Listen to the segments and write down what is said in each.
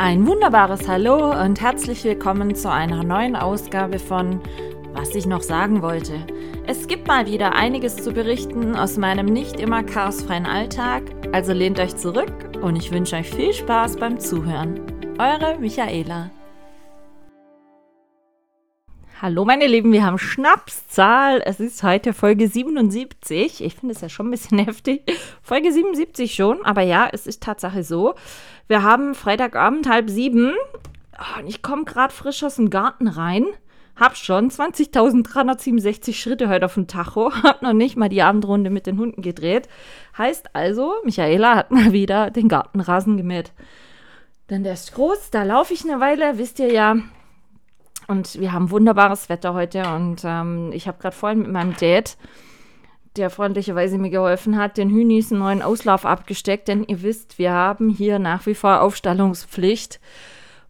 Ein wunderbares Hallo und herzlich willkommen zu einer neuen Ausgabe von Was ich noch sagen wollte. Es gibt mal wieder einiges zu berichten aus meinem nicht immer chaosfreien Alltag, also lehnt euch zurück und ich wünsche euch viel Spaß beim Zuhören. Eure Michaela. Hallo meine Lieben, wir haben Schnapszahl. Es ist heute Folge 77. Ich finde es ja schon ein bisschen heftig. Folge 77 schon, aber ja, es ist Tatsache so. Wir haben Freitagabend halb sieben oh, und ich komme gerade frisch aus dem Garten rein. Hab schon 20.367 Schritte heute auf dem Tacho. Hab noch nicht mal die Abendrunde mit den Hunden gedreht. Heißt also, Michaela hat mal wieder den Gartenrasen gemäht. Denn der ist groß, da laufe ich eine Weile, wisst ihr ja. Und wir haben wunderbares Wetter heute und ähm, ich habe gerade vorhin mit meinem Dad, der freundlicherweise mir geholfen hat, den Hühnis einen neuen Auslauf abgesteckt, denn ihr wisst, wir haben hier nach wie vor Aufstallungspflicht.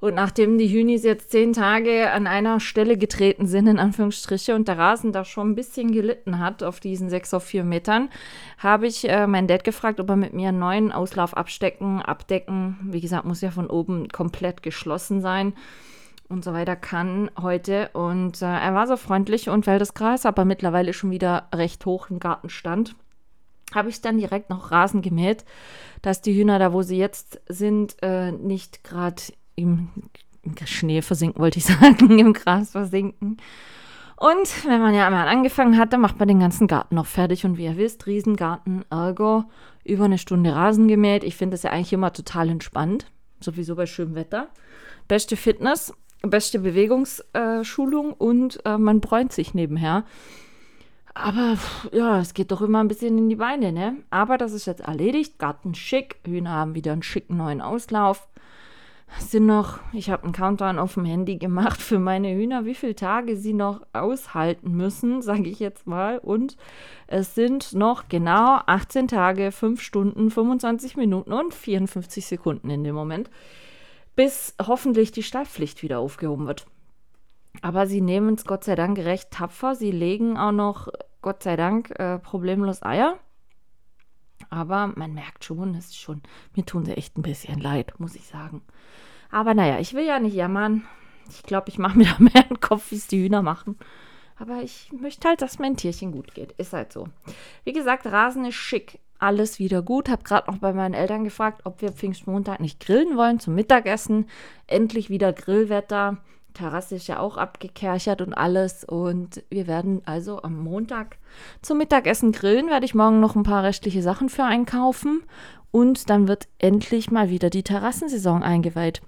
Und nachdem die Hühnis jetzt zehn Tage an einer Stelle getreten sind, in Anführungsstriche, und der Rasen da schon ein bisschen gelitten hat auf diesen sechs auf vier Metern, habe ich äh, meinen Dad gefragt, ob er mit mir einen neuen Auslauf abstecken, abdecken. Wie gesagt, muss ja von oben komplett geschlossen sein und so weiter kann heute. Und äh, er war so freundlich und weil das Gras aber mittlerweile schon wieder recht hoch im Garten stand, habe ich dann direkt noch Rasen gemäht, dass die Hühner da, wo sie jetzt sind, äh, nicht gerade im, im, Schnee versinken, wollte ich sagen, im Gras versinken. Und wenn man ja einmal angefangen hat, dann macht man den ganzen Garten noch fertig. Und wie ihr wisst, Riesengarten, ergo über eine Stunde Rasen gemäht. Ich finde das ja eigentlich immer total entspannt, sowieso bei schönem Wetter. Beste Fitness beste Bewegungsschulung und äh, man bräunt sich nebenher. Aber ja, es geht doch immer ein bisschen in die Beine, ne? Aber das ist jetzt erledigt. Garten schick. Hühner haben wieder einen schicken neuen Auslauf. Es sind noch, ich habe einen Countdown auf dem Handy gemacht für meine Hühner, wie viele Tage sie noch aushalten müssen, sage ich jetzt mal. Und es sind noch genau 18 Tage, 5 Stunden, 25 Minuten und 54 Sekunden in dem Moment bis hoffentlich die Stallpflicht wieder aufgehoben wird. Aber sie nehmen es Gott sei Dank recht tapfer. Sie legen auch noch, Gott sei Dank, äh, problemlos Eier. Aber man merkt schon, es ist schon, mir tun sie echt ein bisschen leid, muss ich sagen. Aber naja, ich will ja nicht jammern. Ich glaube, ich mache mir da mehr einen Kopf, wie es die Hühner machen. Aber ich möchte halt, dass mein Tierchen gut geht. Ist halt so. Wie gesagt, Rasen ist schick alles wieder gut. Habe gerade noch bei meinen Eltern gefragt, ob wir Pfingstmontag nicht grillen wollen zum Mittagessen. Endlich wieder Grillwetter. Terrasse ist ja auch abgekerchert und alles. Und wir werden also am Montag zum Mittagessen grillen. Werde ich morgen noch ein paar restliche Sachen für einkaufen. Und dann wird endlich mal wieder die Terrassensaison eingeweiht.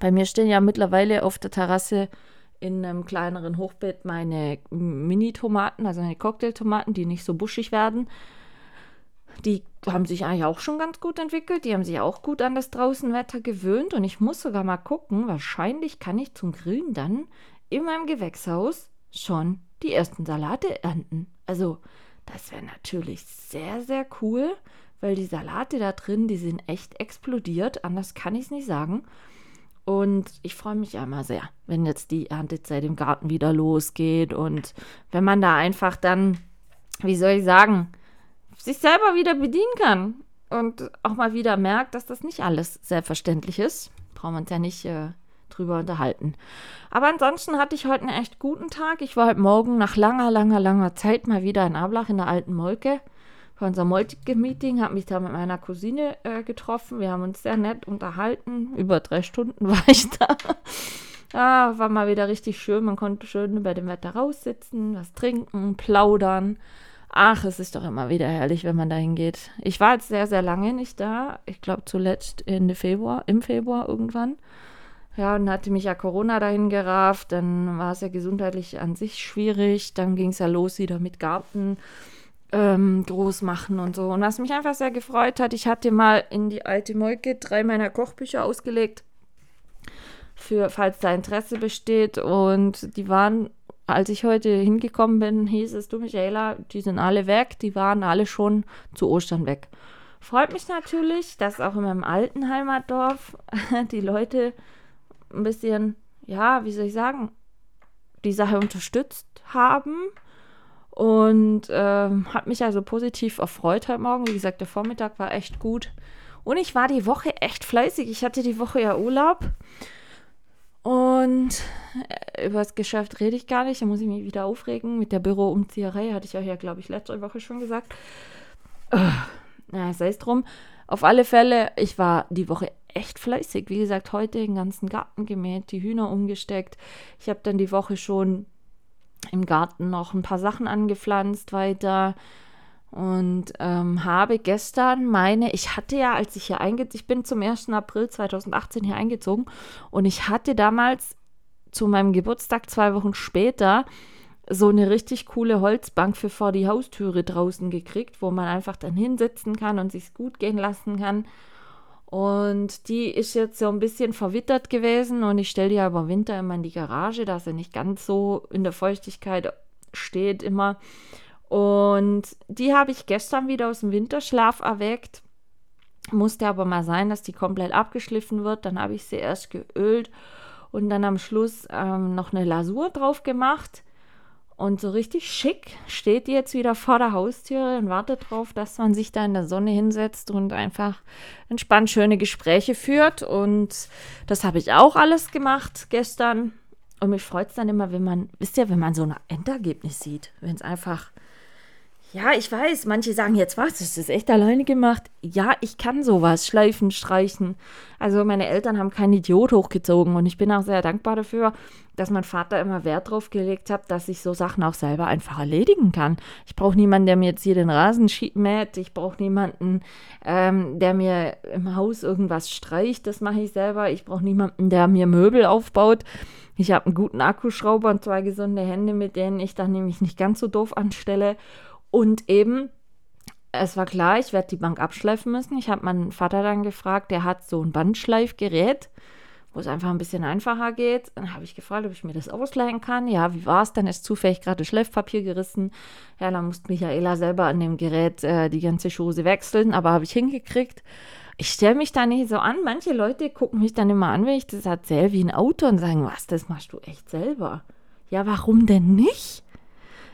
Bei mir stehen ja mittlerweile auf der Terrasse in einem kleineren Hochbeet meine Mini-Tomaten, also meine Cocktailtomaten, die nicht so buschig werden. Die haben sich eigentlich auch schon ganz gut entwickelt. Die haben sich auch gut an das Draußenwetter gewöhnt. Und ich muss sogar mal gucken, wahrscheinlich kann ich zum Grillen dann in meinem Gewächshaus schon die ersten Salate ernten. Also, das wäre natürlich sehr, sehr cool, weil die Salate da drin, die sind echt explodiert. Anders kann ich es nicht sagen. Und ich freue mich ja immer sehr, wenn jetzt die Erntezeit im Garten wieder losgeht und wenn man da einfach dann, wie soll ich sagen, sich selber wieder bedienen kann und auch mal wieder merkt, dass das nicht alles selbstverständlich ist. Brauchen wir uns ja nicht äh, drüber unterhalten. Aber ansonsten hatte ich heute einen echt guten Tag. Ich war heute Morgen nach langer, langer, langer Zeit mal wieder in Ablach in der alten Molke. Für unser Molke-Meeting habe mich da mit meiner Cousine äh, getroffen. Wir haben uns sehr nett unterhalten. Über drei Stunden war ich da. Ja, war mal wieder richtig schön. Man konnte schön über dem Wetter raussitzen, was trinken, plaudern. Ach, es ist doch immer wieder herrlich, wenn man da hingeht. Ich war jetzt sehr, sehr lange nicht da. Ich glaube zuletzt Ende Februar, im Februar irgendwann. Ja, und hatte mich ja Corona dahin gerafft. Dann war es ja gesundheitlich an sich schwierig. Dann ging es ja los wieder mit Garten ähm, groß machen und so. Und was mich einfach sehr gefreut hat, ich hatte mal in die alte Molke drei meiner Kochbücher ausgelegt. Für, falls da Interesse besteht. Und die waren als ich heute hingekommen bin, hieß es, du Michaela, die sind alle weg, die waren alle schon zu Ostern weg. Freut mich natürlich, dass auch in meinem alten Heimatdorf die Leute ein bisschen, ja, wie soll ich sagen, die Sache unterstützt haben. Und ähm, hat mich also positiv erfreut heute Morgen. Wie gesagt, der Vormittag war echt gut. Und ich war die Woche echt fleißig. Ich hatte die Woche ja Urlaub. Und äh, über das Geschäft rede ich gar nicht. Da muss ich mich wieder aufregen. Mit der Büroumzieherei hatte ich ja hier, glaube ich, letzte Woche schon gesagt. Na, sei es drum. Auf alle Fälle, ich war die Woche echt fleißig. Wie gesagt, heute den ganzen Garten gemäht, die Hühner umgesteckt. Ich habe dann die Woche schon im Garten noch ein paar Sachen angepflanzt weiter und ähm, habe gestern meine, ich hatte ja, als ich hier eingezogen, ich bin zum 1. April 2018 hier eingezogen und ich hatte damals zu meinem Geburtstag zwei Wochen später so eine richtig coole Holzbank für vor die Haustüre draußen gekriegt, wo man einfach dann hinsitzen kann und sich gut gehen lassen kann. Und die ist jetzt so ein bisschen verwittert gewesen und ich stelle die ja über Winter immer in die Garage, dass sie nicht ganz so in der Feuchtigkeit steht immer. Und die habe ich gestern wieder aus dem Winterschlaf erweckt. Musste aber mal sein, dass die komplett abgeschliffen wird. Dann habe ich sie erst geölt und dann am Schluss ähm, noch eine Lasur drauf gemacht. Und so richtig schick steht die jetzt wieder vor der Haustüre und wartet darauf, dass man sich da in der Sonne hinsetzt und einfach entspannt schöne Gespräche führt. Und das habe ich auch alles gemacht gestern. Und mich freut es dann immer, wenn man, wisst ihr, wenn man so ein Endergebnis sieht, wenn es einfach ja, ich weiß, manche sagen jetzt, was, ist das echt alleine gemacht? Ja, ich kann sowas, schleifen, streichen. Also meine Eltern haben keinen Idiot hochgezogen und ich bin auch sehr dankbar dafür, dass mein Vater immer Wert drauf gelegt hat, dass ich so Sachen auch selber einfach erledigen kann. Ich brauche niemanden, der mir jetzt hier den Rasen mäht. Ich brauche niemanden, ähm, der mir im Haus irgendwas streicht. Das mache ich selber. Ich brauche niemanden, der mir Möbel aufbaut. Ich habe einen guten Akkuschrauber und zwei gesunde Hände, mit denen ich dann nämlich nicht ganz so doof anstelle. Und eben, es war klar, ich werde die Bank abschleifen müssen. Ich habe meinen Vater dann gefragt, der hat so ein Bandschleifgerät, wo es einfach ein bisschen einfacher geht. Dann habe ich gefragt, ob ich mir das ausleihen kann. Ja, wie war es? Dann ist zufällig gerade Schleifpapier gerissen. Ja, dann musste Michaela selber an dem Gerät äh, die ganze Schose wechseln, aber habe ich hingekriegt. Ich stelle mich da nicht so an. Manche Leute gucken mich dann immer an, wenn ich das erzähle, wie ein Auto und sagen, was, das machst du echt selber. Ja, warum denn nicht?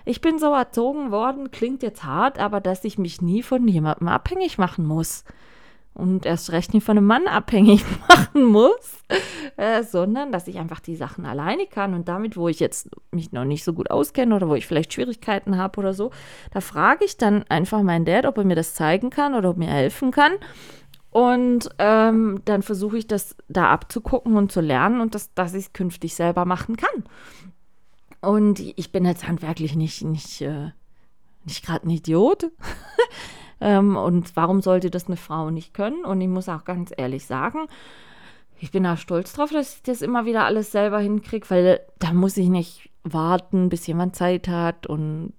Ich bin so erzogen worden, klingt jetzt hart, aber dass ich mich nie von jemandem abhängig machen muss. Und erst recht nicht von einem Mann abhängig machen muss, äh, sondern dass ich einfach die Sachen alleine kann. Und damit, wo ich jetzt mich noch nicht so gut auskenne oder wo ich vielleicht Schwierigkeiten habe oder so, da frage ich dann einfach meinen Dad, ob er mir das zeigen kann oder ob mir helfen kann. Und ähm, dann versuche ich das da abzugucken und zu lernen und das, dass ich es künftig selber machen kann. Und ich bin jetzt handwerklich nicht, nicht, äh, nicht gerade ein Idiot. ähm, und warum sollte das eine Frau nicht können? Und ich muss auch ganz ehrlich sagen, ich bin auch stolz drauf, dass ich das immer wieder alles selber hinkriege, weil da muss ich nicht warten, bis jemand Zeit hat und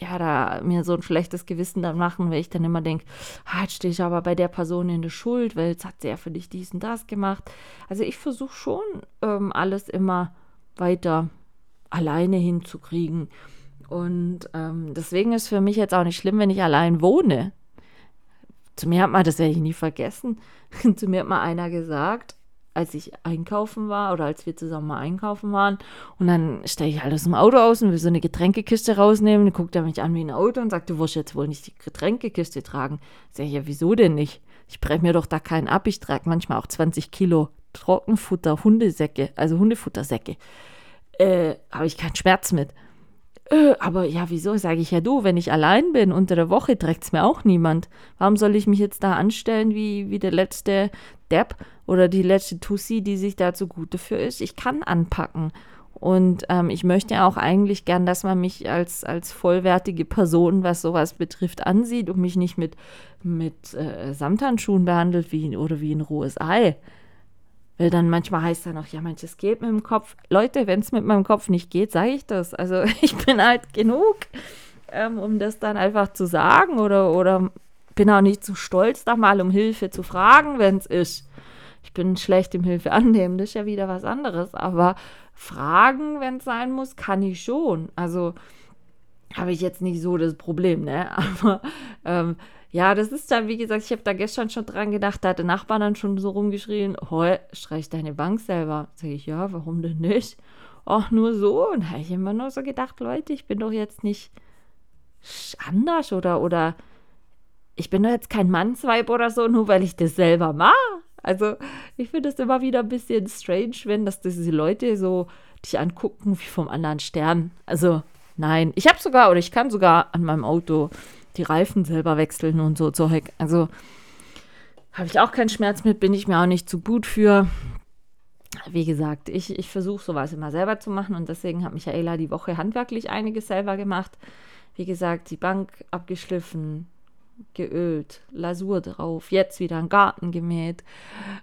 ja, da mir so ein schlechtes Gewissen dann machen, weil ich dann immer denke, ah, jetzt stehe ich aber bei der Person in der Schuld, weil jetzt hat sie ja für dich dies und das gemacht. Also ich versuche schon ähm, alles immer weiter alleine hinzukriegen. Und ähm, deswegen ist für mich jetzt auch nicht schlimm, wenn ich allein wohne. Zu mir hat mal, das werde ich nie vergessen, zu mir hat mal einer gesagt, als ich einkaufen war oder als wir zusammen mal einkaufen waren. Und dann steige ich aus dem Auto aus und will so eine Getränkekiste rausnehmen. Dann guckt er mich an wie ein Auto und sagt, du wirst jetzt wohl nicht die Getränkekiste tragen. Sag ich, ja, wieso denn nicht? Ich breche mir doch da keinen ab. Ich trage manchmal auch 20 Kilo Trockenfutter, Hundesäcke, also Hundefuttersäcke äh, habe ich keinen Schmerz mit. Äh, aber ja, wieso? Sage ich ja du, wenn ich allein bin unter der Woche, trägt es mir auch niemand. Warum soll ich mich jetzt da anstellen wie, wie der letzte Depp oder die letzte Tussi, die sich da zugute für ist? Ich kann anpacken. Und ähm, ich möchte auch eigentlich gern, dass man mich als, als vollwertige Person, was sowas betrifft, ansieht und mich nicht mit, mit äh, Samthandschuhen behandelt wie, oder wie ein rohes Ei. Weil dann manchmal heißt dann auch, ja, manches geht mit dem Kopf. Leute, wenn es mit meinem Kopf nicht geht, sage ich das. Also ich bin alt genug, ähm, um das dann einfach zu sagen oder, oder bin auch nicht zu stolz, da mal um Hilfe zu fragen, wenn es ist. Ich bin schlecht im Hilfe annehmen, das ist ja wieder was anderes. Aber fragen, wenn es sein muss, kann ich schon. Also habe ich jetzt nicht so das Problem, ne? Aber ähm, ja, das ist dann, wie gesagt, ich habe da gestern schon dran gedacht, da hat der Nachbar dann schon so rumgeschrien, hoi, streich deine Bank selber. Sag ich, ja, warum denn nicht? Ach, nur so. Und da habe ich immer nur so gedacht, Leute, ich bin doch jetzt nicht anders oder, oder ich bin doch jetzt kein Mannsweib oder so, nur weil ich das selber mache. Also ich finde es immer wieder ein bisschen strange, wenn das diese Leute so dich angucken wie vom anderen Stern. Also nein, ich habe sogar oder ich kann sogar an meinem Auto die Reifen selber wechseln und so Zeug. Also habe ich auch keinen Schmerz mit, bin ich mir auch nicht zu gut für. Wie gesagt, ich, ich versuche sowas immer selber zu machen und deswegen hat Michaela die Woche handwerklich einiges selber gemacht. Wie gesagt, die Bank abgeschliffen, geölt, Lasur drauf, jetzt wieder einen Garten gemäht.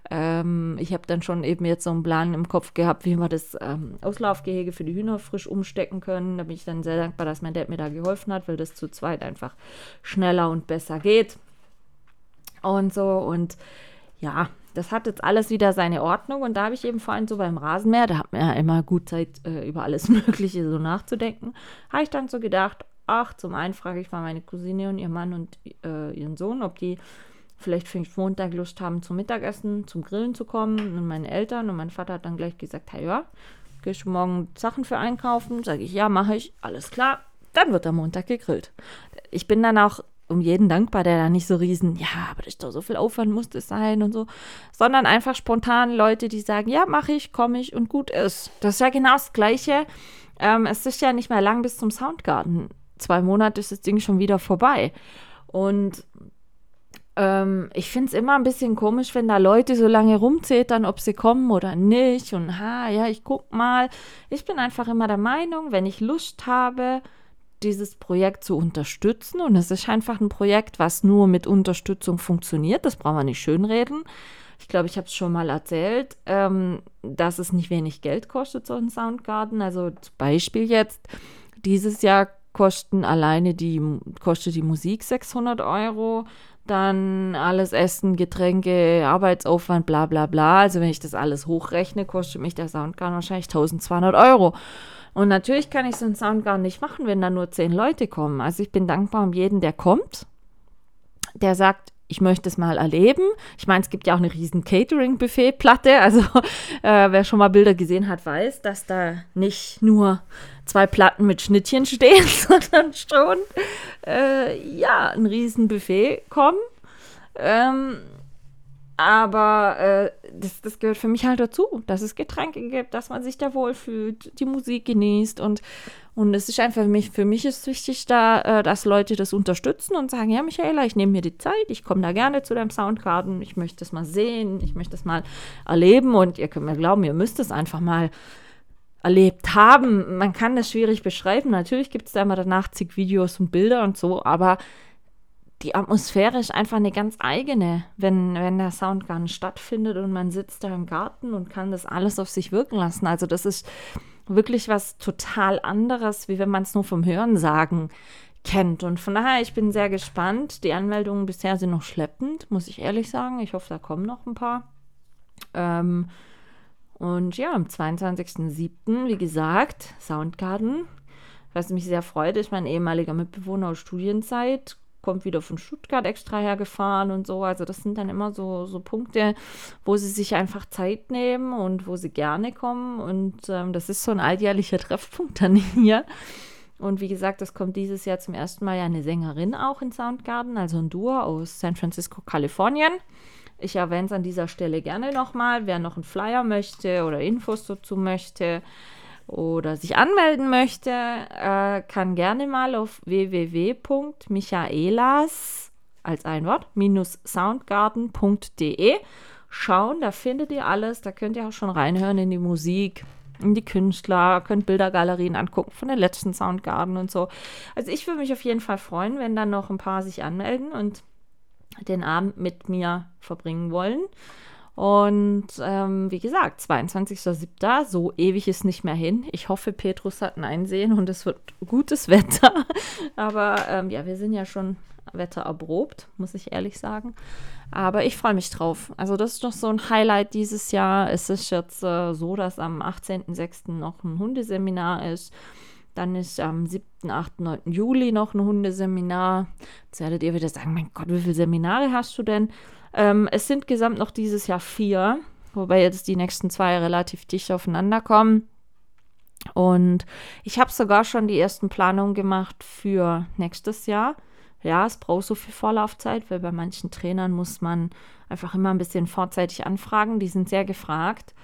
Ähm, ich habe dann schon eben jetzt so einen Plan im Kopf gehabt, wie wir das ähm, Auslaufgehege für die Hühner frisch umstecken können. Da bin ich dann sehr dankbar, dass mein Dad mir da geholfen hat, weil das zu zweit einfach schneller und besser geht. Und so und ja, das hat jetzt alles wieder seine Ordnung und da habe ich eben vor allem so beim Rasenmäher, da hat man ja immer gut Zeit, äh, über alles Mögliche so nachzudenken, habe ich dann so gedacht, ach, zum einen frage ich mal meine Cousine und ihr Mann und äh, ihren Sohn, ob die vielleicht für Montag Lust haben zum Mittagessen, zum Grillen zu kommen. Und meine Eltern und mein Vater hat dann gleich gesagt, hey, ja, gehst du morgen Sachen für einkaufen? Sage ich, ja, mache ich, alles klar. Dann wird am Montag gegrillt. Ich bin dann auch um jeden dankbar, der da nicht so riesen, ja, aber das ist doch so viel Aufwand, muss das sein und so, sondern einfach spontan Leute, die sagen, ja, mache ich, komme ich und gut ist. Das ist ja genau das Gleiche. Ähm, es ist ja nicht mehr lang bis zum Soundgarten zwei Monate ist das Ding schon wieder vorbei. Und ähm, ich finde es immer ein bisschen komisch, wenn da Leute so lange rumzetern, ob sie kommen oder nicht. Und ha, ja, ich guck mal. Ich bin einfach immer der Meinung, wenn ich Lust habe, dieses Projekt zu unterstützen, und es ist einfach ein Projekt, was nur mit Unterstützung funktioniert, das brauchen wir nicht schönreden. Ich glaube, ich habe es schon mal erzählt, ähm, dass es nicht wenig Geld kostet, so ein Soundgarden. Also zum Beispiel jetzt, dieses Jahr kosten alleine die, kostet die Musik 600 Euro, dann alles Essen, Getränke, Arbeitsaufwand, bla bla bla. Also wenn ich das alles hochrechne, kostet mich der Soundgarn wahrscheinlich 1200 Euro. Und natürlich kann ich so einen Soundgarn nicht machen, wenn da nur zehn Leute kommen. Also ich bin dankbar um jeden, der kommt, der sagt, ich möchte es mal erleben. Ich meine, es gibt ja auch eine riesen Catering-Buffet-Platte. Also äh, wer schon mal Bilder gesehen hat, weiß, dass da nicht nur zwei Platten mit Schnittchen stehen, sondern schon äh, ja ein riesen Buffet kommen. Ähm, aber äh, das, das gehört für mich halt dazu, dass es Getränke gibt, dass man sich da wohlfühlt, die Musik genießt und, und es ist einfach für mich, für mich ist wichtig, da, äh, dass Leute das unterstützen und sagen, ja, Michaela, ich nehme mir die Zeit, ich komme da gerne zu deinem Soundgarden, ich möchte es mal sehen, ich möchte es mal erleben und ihr könnt mir glauben, ihr müsst es einfach mal erlebt haben. Man kann das schwierig beschreiben. Natürlich gibt es da immer danach zig Videos und Bilder und so, aber die Atmosphäre ist einfach eine ganz eigene, wenn, wenn der Soundgarten stattfindet und man sitzt da im Garten und kann das alles auf sich wirken lassen. Also das ist wirklich was total anderes, wie wenn man es nur vom Hören sagen kennt. Und von daher, ich bin sehr gespannt. Die Anmeldungen bisher sind noch schleppend, muss ich ehrlich sagen. Ich hoffe, da kommen noch ein paar. Ähm, und ja, am 22.07., wie gesagt, Soundgarden. Was mich sehr freut, ist mein ehemaliger Mitbewohner aus Studienzeit, kommt wieder von Stuttgart extra hergefahren und so. Also das sind dann immer so, so Punkte, wo sie sich einfach Zeit nehmen und wo sie gerne kommen. Und ähm, das ist so ein alljährlicher Treffpunkt dann hier. Und wie gesagt, das kommt dieses Jahr zum ersten Mal ja eine Sängerin auch in Soundgarden, also ein Duo aus San Francisco, Kalifornien. Ich erwähne es an dieser Stelle gerne nochmal. Wer noch einen Flyer möchte oder Infos dazu möchte, oder sich anmelden möchte, äh, kann gerne mal auf www.michaelas als ein Wort soundgarden.de schauen. Da findet ihr alles. Da könnt ihr auch schon reinhören in die Musik, in die Künstler, könnt Bildergalerien angucken von den letzten Soundgarden und so. Also ich würde mich auf jeden Fall freuen, wenn dann noch ein paar sich anmelden und den Abend mit mir verbringen wollen. Und ähm, wie gesagt, 22.07. So ewig ist nicht mehr hin. Ich hoffe, Petrus hat ein Einsehen und es wird gutes Wetter. Aber ähm, ja, wir sind ja schon wettererprobt, muss ich ehrlich sagen. Aber ich freue mich drauf. Also das ist doch so ein Highlight dieses Jahr. Es ist jetzt äh, so, dass am 18.06. noch ein Hundeseminar ist. Dann ist am 7., 8., 9. Juli noch ein Hundeseminar. Jetzt werdet ihr wieder sagen, mein Gott, wie viele Seminare hast du denn? Ähm, es sind gesamt noch dieses Jahr vier, wobei jetzt die nächsten zwei relativ dicht aufeinander kommen. Und ich habe sogar schon die ersten Planungen gemacht für nächstes Jahr, ja, es braucht so viel Vorlaufzeit, weil bei manchen Trainern muss man einfach immer ein bisschen vorzeitig anfragen. Die sind sehr gefragt.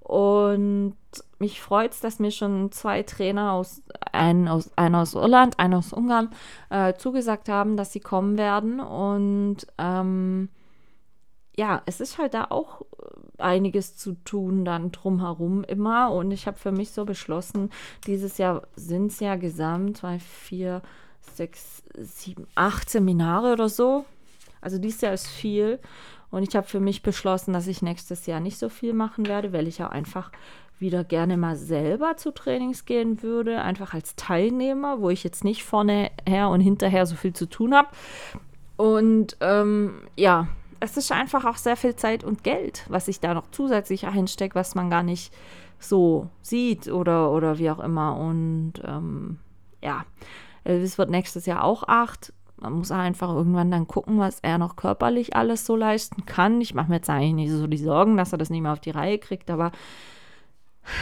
Und mich freut es, dass mir schon zwei Trainer aus, ein aus, einer aus Irland, einer aus Ungarn, äh, zugesagt haben, dass sie kommen werden. Und ähm, ja, es ist halt da auch einiges zu tun dann drumherum immer. Und ich habe für mich so beschlossen, dieses Jahr sind es ja gesamt zwei, vier, sechs, sieben, acht Seminare oder so. Also dieses Jahr ist viel. Und ich habe für mich beschlossen, dass ich nächstes Jahr nicht so viel machen werde, weil ich ja einfach wieder gerne mal selber zu Trainings gehen würde, einfach als Teilnehmer, wo ich jetzt nicht vorne her und hinterher so viel zu tun habe. Und ähm, ja, es ist einfach auch sehr viel Zeit und Geld, was ich da noch zusätzlich einstecke, was man gar nicht so sieht oder, oder wie auch immer. Und ähm, ja, es wird nächstes Jahr auch acht. Man muss einfach irgendwann dann gucken, was er noch körperlich alles so leisten kann. Ich mache mir jetzt eigentlich nicht so die Sorgen, dass er das nicht mehr auf die Reihe kriegt, aber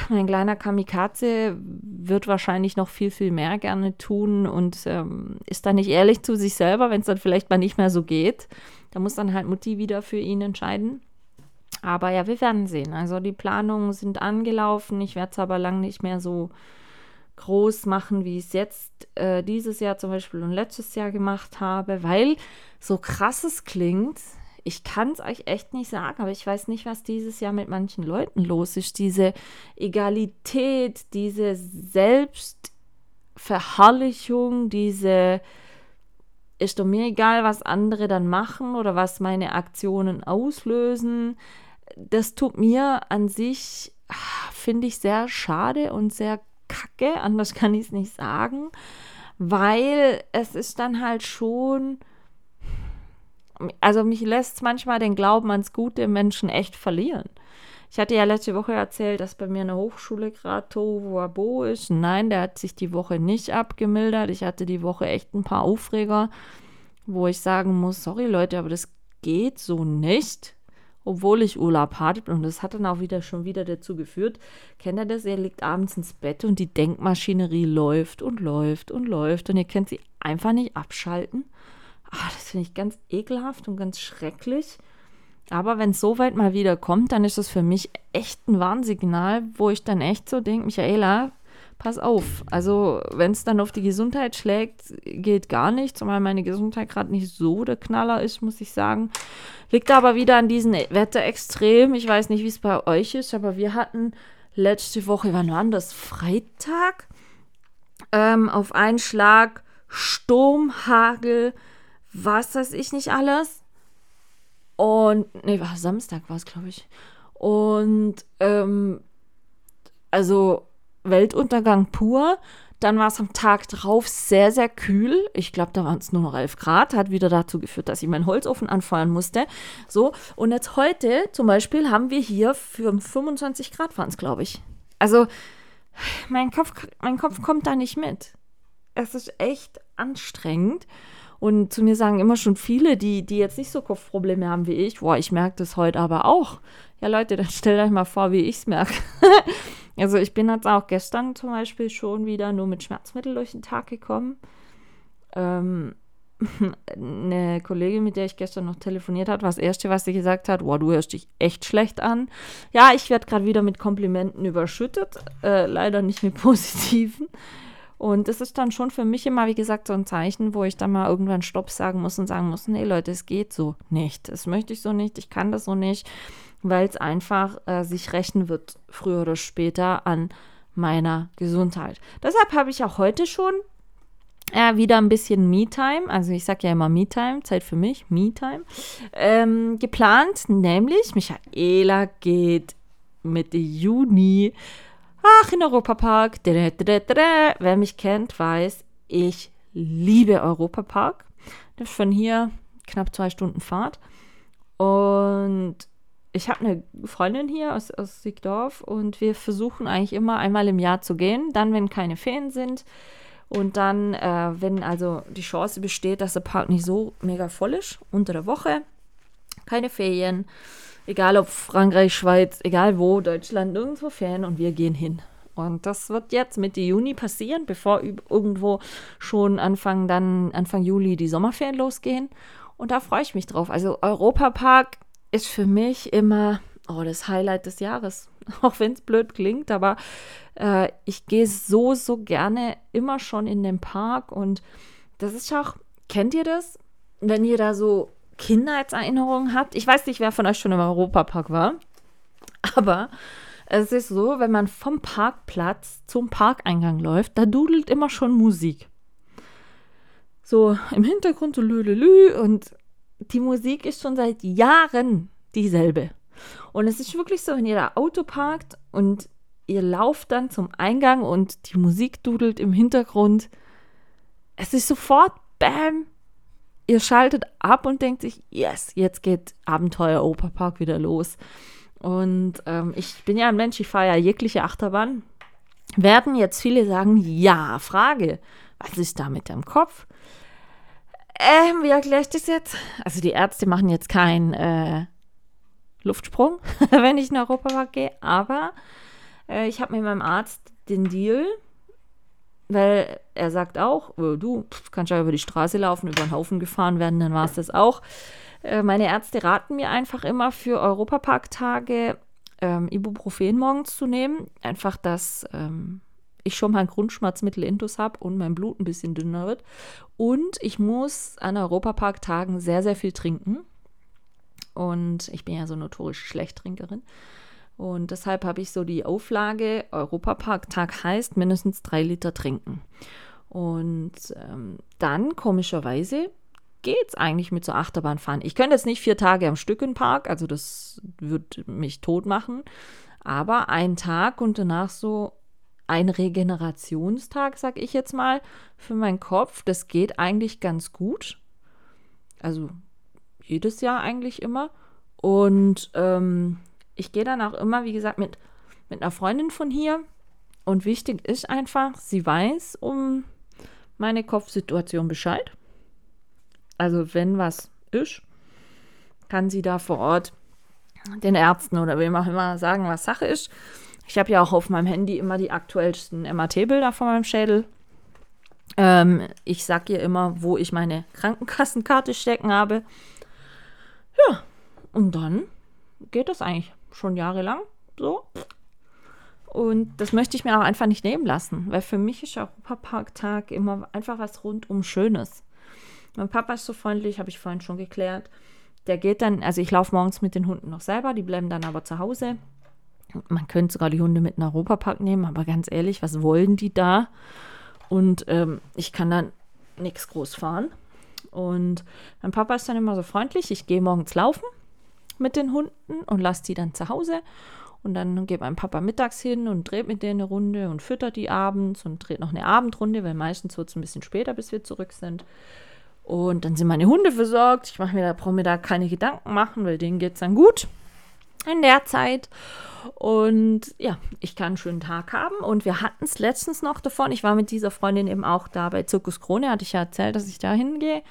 mein kleiner Kamikaze wird wahrscheinlich noch viel, viel mehr gerne tun und ähm, ist dann nicht ehrlich zu sich selber, wenn es dann vielleicht mal nicht mehr so geht. Da muss dann halt Mutti wieder für ihn entscheiden. Aber ja, wir werden sehen. Also die Planungen sind angelaufen. Ich werde es aber lang nicht mehr so groß machen, wie ich es jetzt äh, dieses Jahr zum Beispiel und letztes Jahr gemacht habe, weil so krass es klingt, ich kann es euch echt nicht sagen, aber ich weiß nicht, was dieses Jahr mit manchen Leuten los ist. Diese Egalität, diese Selbstverherrlichung, diese ist doch mir egal, was andere dann machen oder was meine Aktionen auslösen. Das tut mir an sich, finde ich, sehr schade und sehr kacke, anders kann ich es nicht sagen, weil es ist dann halt schon also mich lässt manchmal den Glauben ans Gute im Menschen echt verlieren. Ich hatte ja letzte Woche erzählt, dass bei mir eine Hochschule gerade Tohuwabo ist. Nein, der hat sich die Woche nicht abgemildert. Ich hatte die Woche echt ein paar Aufreger, wo ich sagen muss, sorry Leute, aber das geht so nicht, obwohl ich Urlaub hatte. Und das hat dann auch wieder schon wieder dazu geführt. Kennt ihr das? Ihr liegt abends ins Bett und die Denkmaschinerie läuft und läuft und läuft und ihr könnt sie einfach nicht abschalten. Ach, das finde ich ganz ekelhaft und ganz schrecklich. Aber wenn es so weit mal wieder kommt, dann ist das für mich echt ein Warnsignal, wo ich dann echt so denke, Michaela, pass auf. Also wenn es dann auf die Gesundheit schlägt, geht gar nicht, zumal meine Gesundheit gerade nicht so der Knaller ist, muss ich sagen. Liegt aber wieder an diesen Wetterextrem. Ich weiß nicht, wie es bei euch ist, aber wir hatten letzte Woche, wann war das? Freitag? Ähm, auf einen Schlag Sturm, Hagel, was weiß ich nicht alles. Und, nee, war Samstag war es, glaube ich. Und, ähm, also Weltuntergang pur. Dann war es am Tag drauf sehr, sehr kühl. Ich glaube, da waren es nur noch 11 Grad. Hat wieder dazu geführt, dass ich meinen Holzofen anfeuern musste. So, und jetzt heute zum Beispiel haben wir hier für 25 Grad waren es, glaube ich. Also, mein Kopf, mein Kopf kommt da nicht mit. Es ist echt anstrengend. Und zu mir sagen immer schon viele, die, die jetzt nicht so Kopfprobleme haben wie ich, boah, ich merke das heute aber auch. Ja, Leute, dann stellt euch mal vor, wie ich es merke. also ich bin jetzt auch gestern zum Beispiel schon wieder nur mit Schmerzmittel durch den Tag gekommen. Ähm, eine Kollegin, mit der ich gestern noch telefoniert habe, war das Erste, was sie gesagt hat, boah, du hörst dich echt schlecht an. Ja, ich werde gerade wieder mit Komplimenten überschüttet, äh, leider nicht mit positiven. Und das ist dann schon für mich immer, wie gesagt, so ein Zeichen, wo ich dann mal irgendwann Stopp sagen muss und sagen muss, nee Leute, es geht so nicht. Das möchte ich so nicht, ich kann das so nicht, weil es einfach äh, sich rächen wird, früher oder später, an meiner Gesundheit. Deshalb habe ich auch heute schon äh, wieder ein bisschen Me-Time, also ich sage ja immer Me-Time, Zeit für mich, Me-Time, ähm, geplant, nämlich Michaela geht Mitte Juni Ach, in Europapark. Wer mich kennt, weiß, ich liebe Europapark. Von hier knapp zwei Stunden Fahrt. Und ich habe eine Freundin hier aus, aus Siegdorf und wir versuchen eigentlich immer einmal im Jahr zu gehen. Dann, wenn keine Ferien sind. Und dann, äh, wenn also die Chance besteht, dass der Park nicht so mega voll ist, unter der Woche, keine Ferien, egal ob Frankreich, Schweiz, egal wo, Deutschland, nirgendwo Ferien und wir gehen hin. Und das wird jetzt Mitte Juni passieren, bevor irgendwo schon Anfang, dann Anfang Juli die Sommerferien losgehen. Und da freue ich mich drauf. Also Europapark ist für mich immer oh, das Highlight des Jahres. Auch wenn es blöd klingt, aber äh, ich gehe so, so gerne immer schon in den Park. Und das ist auch, kennt ihr das? Wenn ihr da so Kindheitserinnerungen habt. Ich weiß nicht, wer von euch schon im Europapark war. Aber es ist so, wenn man vom Parkplatz zum Parkeingang läuft, da dudelt immer schon Musik. So im Hintergrund so lülülü und die Musik ist schon seit Jahren dieselbe. Und es ist wirklich so, wenn ihr da Auto parkt und ihr lauft dann zum Eingang und die Musik dudelt im Hintergrund, es ist sofort Bam. Ihr schaltet ab und denkt sich, yes, jetzt geht Abenteuer Opa Park wieder los. Und ähm, ich bin ja ein Mensch, ich fahre ja jegliche Achterbahn. Werden jetzt viele sagen, ja, Frage, was ist da mit dem Kopf? Ähm, wie erkläre ich das jetzt? Also die Ärzte machen jetzt keinen äh, Luftsprung, wenn ich in Europapark gehe, aber äh, ich habe mit meinem Arzt den Deal, weil er sagt auch, oh, du kannst ja über die Straße laufen, über den Haufen gefahren werden, dann war es das auch. Äh, meine Ärzte raten mir einfach immer für Europapark-Tage ähm, Ibuprofen morgens zu nehmen. Einfach, dass ähm, ich schon mal ein Grundschmerzmittel intus habe und mein Blut ein bisschen dünner wird. Und ich muss an Europapark-Tagen sehr, sehr viel trinken. Und ich bin ja so notorisch Schlechttrinkerin. Und deshalb habe ich so die Auflage, Europapark-Tag heißt mindestens drei Liter trinken. Und ähm, dann, komischerweise, geht es eigentlich mit so Achterbahnfahren. Ich könnte jetzt nicht vier Tage am Stück im Park, also das würde mich tot machen. Aber ein Tag und danach so ein Regenerationstag, sag ich jetzt mal, für meinen Kopf, das geht eigentlich ganz gut. Also jedes Jahr eigentlich immer. Und ähm, ich gehe dann auch immer, wie gesagt, mit, mit einer Freundin von hier. Und wichtig ist einfach, sie weiß um meine Kopfsituation Bescheid. Also wenn was ist, kann sie da vor Ort den Ärzten oder wem auch immer sagen, was Sache ist. Ich habe ja auch auf meinem Handy immer die aktuellsten MRT-Bilder von meinem Schädel. Ähm, ich sage ihr immer, wo ich meine Krankenkassenkarte stecken habe. Ja, und dann geht das eigentlich schon jahrelang so. Und das möchte ich mir auch einfach nicht nehmen lassen, weil für mich ist Europapark-Tag immer einfach was rundum Schönes. Mein Papa ist so freundlich, habe ich vorhin schon geklärt. Der geht dann, also ich laufe morgens mit den Hunden noch selber, die bleiben dann aber zu Hause. Man könnte sogar die Hunde mit in den Europapark nehmen, aber ganz ehrlich, was wollen die da? Und ähm, ich kann dann nichts groß fahren. Und mein Papa ist dann immer so freundlich. Ich gehe morgens laufen mit den Hunden und lasse die dann zu Hause. Und dann geht mein Papa mittags hin und dreht mit denen eine Runde und füttert die abends und dreht noch eine Abendrunde, weil meistens wird es ein bisschen später, bis wir zurück sind. Und dann sind meine Hunde versorgt. Ich mache mir da, brauche mir da keine Gedanken machen, weil denen geht es dann gut in der Zeit. Und ja, ich kann einen schönen Tag haben. Und wir hatten es letztens noch davon. Ich war mit dieser Freundin eben auch da bei Zirkus Krone, hatte ich ja erzählt, dass ich da hingehe.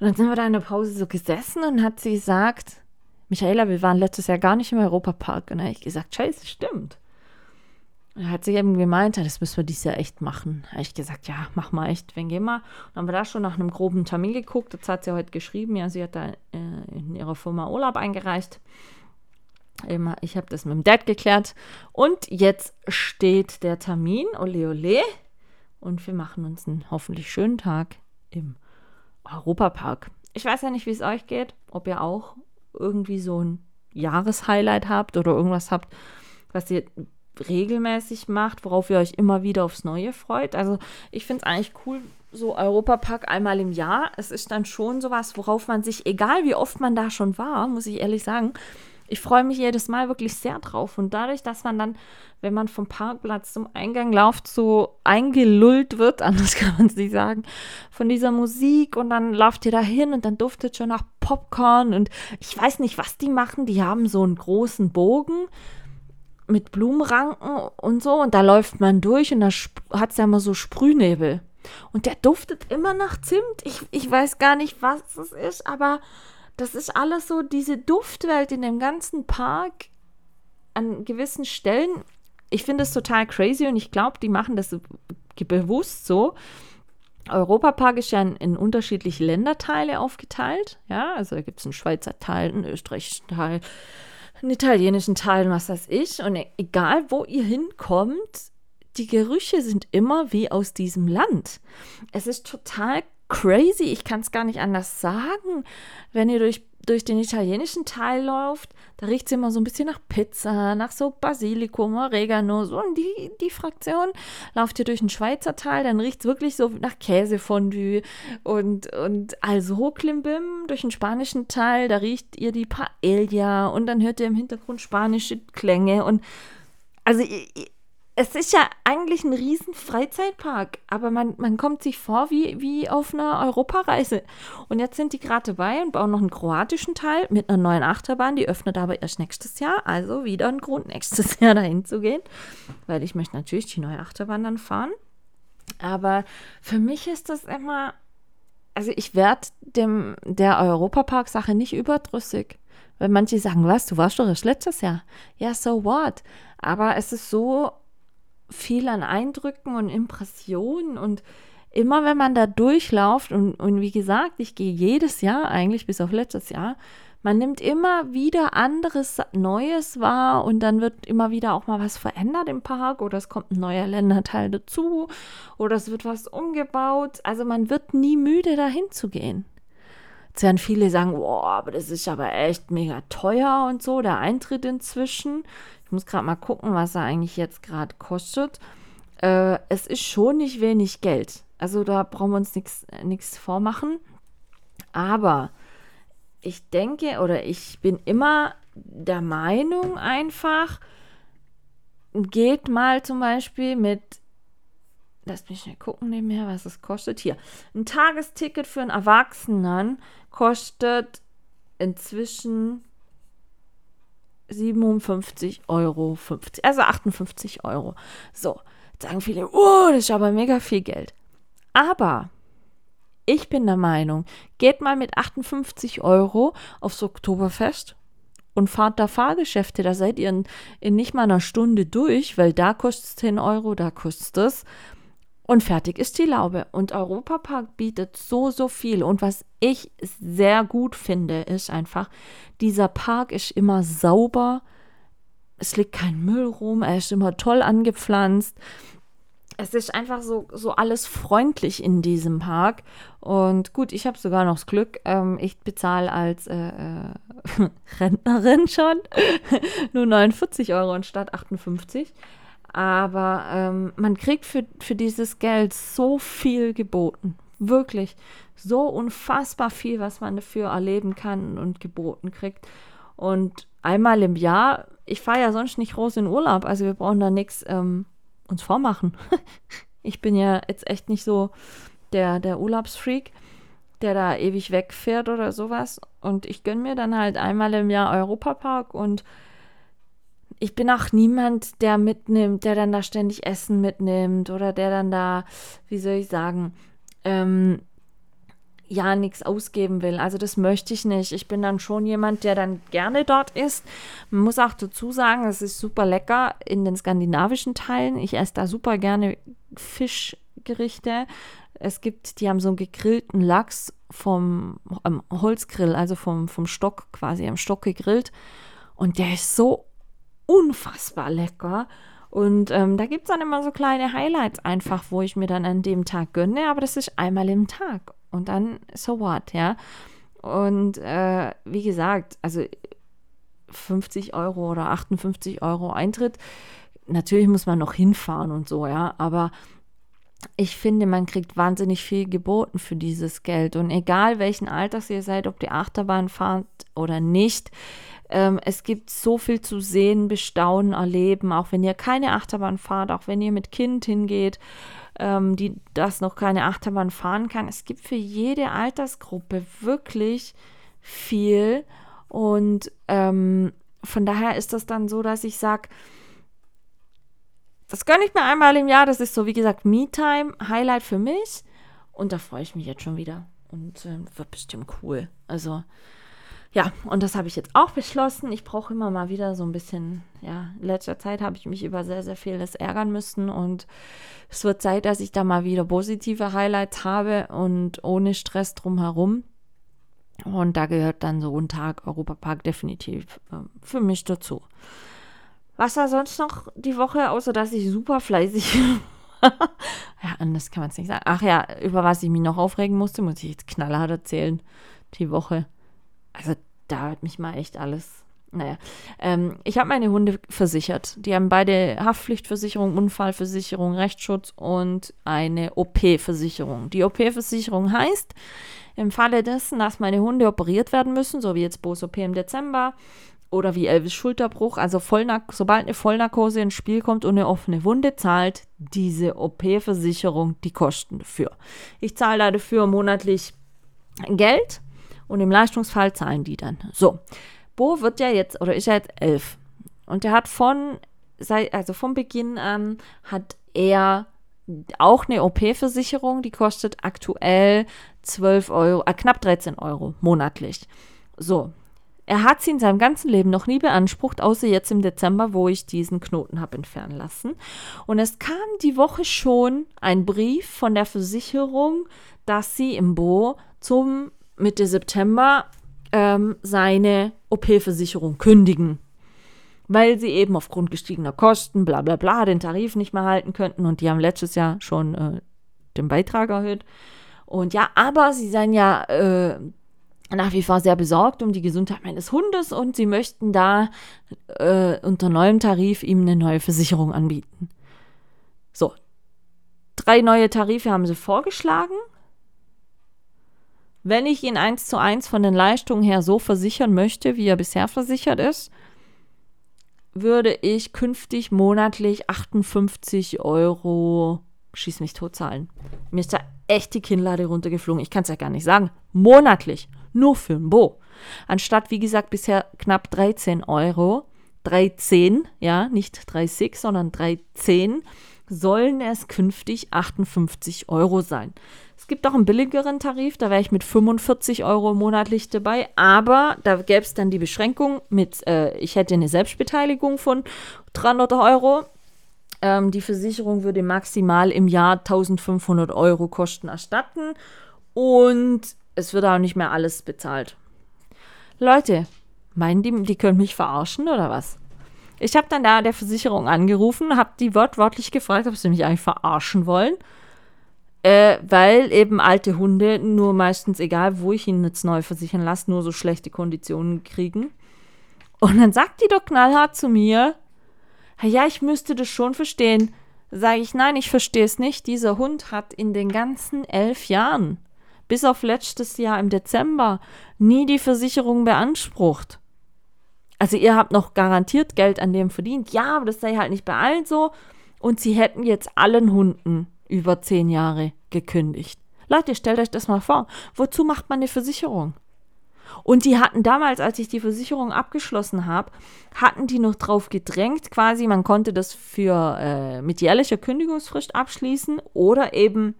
Und dann sind wir da in der Pause so gesessen und hat sie gesagt, Michaela, wir waren letztes Jahr gar nicht im Europapark. Und dann habe ich gesagt, scheiße, stimmt. Er hat sie eben gemeint, das müssen wir dieses Jahr echt machen. Da habe ich gesagt, ja, mach mal echt, wenn gehen wir. Und dann haben wir da schon nach einem groben Termin geguckt. Das hat sie heute geschrieben. Ja, sie hat da äh, in ihrer Firma Urlaub eingereicht. Immer, ich habe das mit dem Dad geklärt. Und jetzt steht der Termin. Ole, ole. Und wir machen uns einen hoffentlich schönen Tag im Europapark. Ich weiß ja nicht, wie es euch geht. Ob ihr auch irgendwie so ein Jahreshighlight habt oder irgendwas habt, was ihr regelmäßig macht, worauf ihr euch immer wieder aufs Neue freut. Also ich finde es eigentlich cool, so Europapark einmal im Jahr. Es ist dann schon sowas, worauf man sich, egal wie oft man da schon war, muss ich ehrlich sagen, ich freue mich jedes Mal wirklich sehr drauf. Und dadurch, dass man dann, wenn man vom Parkplatz zum Eingang läuft, so eingelullt wird, anders kann man es nicht sagen, von dieser Musik und dann lauft ihr da hin und dann duftet schon nach Popcorn und ich weiß nicht, was die machen. Die haben so einen großen Bogen mit Blumenranken und so und da läuft man durch und da hat es ja immer so Sprühnebel. Und der duftet immer nach Zimt. Ich, ich weiß gar nicht, was es ist, aber das ist alles so diese Duftwelt in dem ganzen Park an gewissen Stellen. ich finde es total crazy und ich glaube, die machen das bewusst so. Europapark ist ja in, in, unterschiedliche Länderteile aufgeteilt. Ja, also da gibt es einen Schweizer Teil, einen österreichischen Teil, einen italienischen Teil, was weiß ich. Und e-, egal, wo ihr hinkommt, die Gerüche sind immer wie aus diesem Land. Es ist total crazy, ich kann es gar nicht anders sagen. Wenn ihr durch, durch den italienischen Teil läuft, da riecht es immer so ein bisschen nach Pizza, nach so Basilikum, Oregano, so in die, die Fraktion. Lauft ihr durch den Schweizer Teil, dann riecht es wirklich so nach Käsefondue und, und also Klimbim durch den spanischen Teil, da riecht ihr die Paella und dann hört ihr im Hintergrund spanische Klänge und also es ist ja eigentlich ein riesen Freizeitpark, aber man, man kommt sich vor wie, wie auf einer Europareise. Und jetzt sind die gerade dabei und bauen noch einen kroatischen Teil mit einer neuen Achterbahn. Die öffnet aber erst nächstes Jahr. Also wieder ein Grund, nächstes Jahr dahin zu gehen. Weil ich möchte natürlich die neue Achterbahn dann fahren. Aber für mich ist das immer, also ich werde dem der Europapark-Sache nicht überdrüssig. Weil manche sagen, was, du warst doch erst letztes Jahr. Ja, so what? Aber es ist so viel an Eindrücken und Impressionen und immer wenn man da durchlauft und, und wie gesagt, ich gehe jedes Jahr eigentlich bis auf letztes Jahr, man nimmt immer wieder anderes Neues wahr und dann wird immer wieder auch mal was verändert im Park oder es kommt ein neuer Länderteil dazu oder es wird was umgebaut. Also man wird nie müde, dahin zu gehen. Jetzt werden viele sagen, boah, aber das ist aber echt mega teuer und so, der Eintritt inzwischen. Ich muss gerade mal gucken, was er eigentlich jetzt gerade kostet. Äh, es ist schon nicht wenig Geld. Also da brauchen wir uns nichts vormachen. Aber ich denke oder ich bin immer der Meinung einfach, geht mal zum Beispiel mit, lass mich schnell gucken nebenher, was es kostet. Hier, ein Tagesticket für einen Erwachsenen kostet inzwischen 57,50 Euro. Also 58 Euro. So, sagen viele, oh, das ist aber mega viel Geld. Aber ich bin der Meinung, geht mal mit 58 Euro aufs Oktoberfest und fahrt da Fahrgeschäfte. Da seid ihr in, in nicht mal einer Stunde durch, weil da kostet es 10 Euro, da kostet es. Und fertig ist die Laube. Und Europapark bietet so, so viel. Und was ich sehr gut finde, ist einfach, dieser Park ist immer sauber. Es liegt kein Müll rum. Er ist immer toll angepflanzt. Es ist einfach so, so alles freundlich in diesem Park. Und gut, ich habe sogar noch das Glück, ähm, ich bezahle als äh, äh, Rentnerin schon nur 49 Euro anstatt 58. Aber ähm, man kriegt für, für dieses Geld so viel geboten. Wirklich so unfassbar viel, was man dafür erleben kann und geboten kriegt. Und einmal im Jahr, ich fahre ja sonst nicht groß in Urlaub, also wir brauchen da nichts ähm, uns vormachen. ich bin ja jetzt echt nicht so der, der Urlaubsfreak, der da ewig wegfährt oder sowas. Und ich gönne mir dann halt einmal im Jahr Europapark und ich bin auch niemand, der mitnimmt, der dann da ständig Essen mitnimmt oder der dann da, wie soll ich sagen, ähm, ja, nichts ausgeben will. Also das möchte ich nicht. Ich bin dann schon jemand, der dann gerne dort isst. Man muss auch dazu sagen, es ist super lecker in den skandinavischen Teilen. Ich esse da super gerne Fischgerichte. Es gibt, die haben so einen gegrillten Lachs vom ähm, Holzgrill, also vom, vom Stock quasi, am Stock gegrillt. Und der ist so unfassbar lecker. Und ähm, da gibt es dann immer so kleine Highlights einfach, wo ich mir dann an dem Tag gönne, aber das ist einmal im Tag. Und dann, so what, ja. Und äh, wie gesagt, also 50 Euro oder 58 Euro Eintritt, natürlich muss man noch hinfahren und so, ja, aber ich finde, man kriegt wahnsinnig viel geboten für dieses Geld. Und egal welchen Alters ihr seid, ob die Achterbahn fahrt oder nicht, ähm, es gibt so viel zu sehen, bestaunen, erleben, auch wenn ihr keine Achterbahn fahrt, auch wenn ihr mit Kind hingeht, ähm, die das noch keine Achterbahn fahren kann. Es gibt für jede Altersgruppe wirklich viel. Und ähm, von daher ist das dann so, dass ich sage, das gönne ich mir einmal im Jahr. Das ist so, wie gesagt, Me-Time, Highlight für mich. Und da freue ich mich jetzt schon wieder. Und äh, wird bestimmt cool. Also, Ja, und das habe ich jetzt auch beschlossen. Ich brauche immer mal wieder so ein bisschen, ja, in letzter Zeit habe ich mich über sehr, sehr vieles ärgern müssen und es wird Zeit, dass ich da mal wieder positive Highlights habe und ohne Stress drumherum. Und da gehört dann so ein Tag Europapark definitiv äh, für mich dazu. Was war sonst noch die Woche, außer dass ich super fleißig ja, anders kann man es nicht sagen. Ach ja, über was ich mich noch aufregen musste, muss ich jetzt knallhart erzählen. Die Woche. Also, da hat mich mal echt alles. Naja, ähm, ich habe meine Hunde versichert. Die haben beide Haftpflichtversicherung, Unfallversicherung, Rechtsschutz und eine OP-Versicherung. Die OP-Versicherung heißt, im Falle dessen, dass meine Hunde operiert werden müssen, so wie jetzt Bos OP im Dezember oder wie Elvis Schulterbruch, also Vollnark sobald eine Vollnarkose ins Spiel kommt und eine offene Wunde, zahlt diese OP-Versicherung die Kosten dafür. Ich zahle dafür monatlich Geld und im Leistungsfall zahlen die dann. So, Bo wird ja jetzt oder ist ja jetzt elf und der hat von also vom Beginn an hat er auch eine OP-Versicherung, die kostet aktuell 12 Euro, äh, knapp 13 Euro monatlich. So, er hat sie in seinem ganzen Leben noch nie beansprucht, außer jetzt im Dezember, wo ich diesen Knoten habe entfernen lassen. Und es kam die Woche schon ein Brief von der Versicherung, dass sie im Bo zum Mitte September ähm, seine OP-Versicherung kündigen weil sie eben aufgrund gestiegener Kosten, bla bla bla, den Tarif nicht mehr halten könnten und die haben letztes Jahr schon äh, den Beitrag erhöht. Und ja, aber sie seien ja äh, nach wie vor sehr besorgt um die Gesundheit meines Hundes und sie möchten da äh, unter neuem Tarif ihm eine neue Versicherung anbieten. So, drei neue Tarife haben sie vorgeschlagen. Wenn ich ihn eins zu eins von den Leistungen her so versichern möchte, wie er bisher versichert ist, würde ich künftig monatlich 58 Euro, schieß mich tot zahlen. Mir ist da echt die Kinnlade runtergeflogen. Ich kann es ja gar nicht sagen. Monatlich. Nur für ein Bo. Anstatt, wie gesagt, bisher knapp 13 Euro. 13, ja, nicht 30, sondern 13 sollen es künftig 58 Euro sein. Es gibt auch einen billigeren Tarif, da wäre ich mit 45 Euro monatlich dabei, aber da gäbe es dann die Beschränkung mit, äh, ich hätte eine Selbstbeteiligung von 300 Euro. Ähm, die Versicherung würde maximal im Jahr 1500 Euro Kosten erstatten und es wird auch nicht mehr alles bezahlt. Leute, meinen die, die können mich verarschen oder was? Ich habe dann da der Versicherung angerufen, habe die wortwörtlich gefragt, ob sie mich eigentlich verarschen wollen. Äh, weil eben alte Hunde nur meistens, egal wo ich ihn jetzt neu versichern lasse, nur so schlechte Konditionen kriegen. Und dann sagt die doch knallhart zu mir, ja, ich müsste das schon verstehen. Sage ich, nein, ich verstehe es nicht. Dieser Hund hat in den ganzen elf Jahren, bis auf letztes Jahr im Dezember, nie die Versicherung beansprucht. Also ihr habt noch garantiert Geld an dem verdient. Ja, aber das sei halt nicht bei allen so. Und sie hätten jetzt allen Hunden über zehn Jahre gekündigt. Leute, stellt euch das mal vor. Wozu macht man eine Versicherung? Und die hatten damals, als ich die Versicherung abgeschlossen habe, hatten die noch drauf gedrängt, quasi, man konnte das für äh, mit jährlicher Kündigungsfrist abschließen oder eben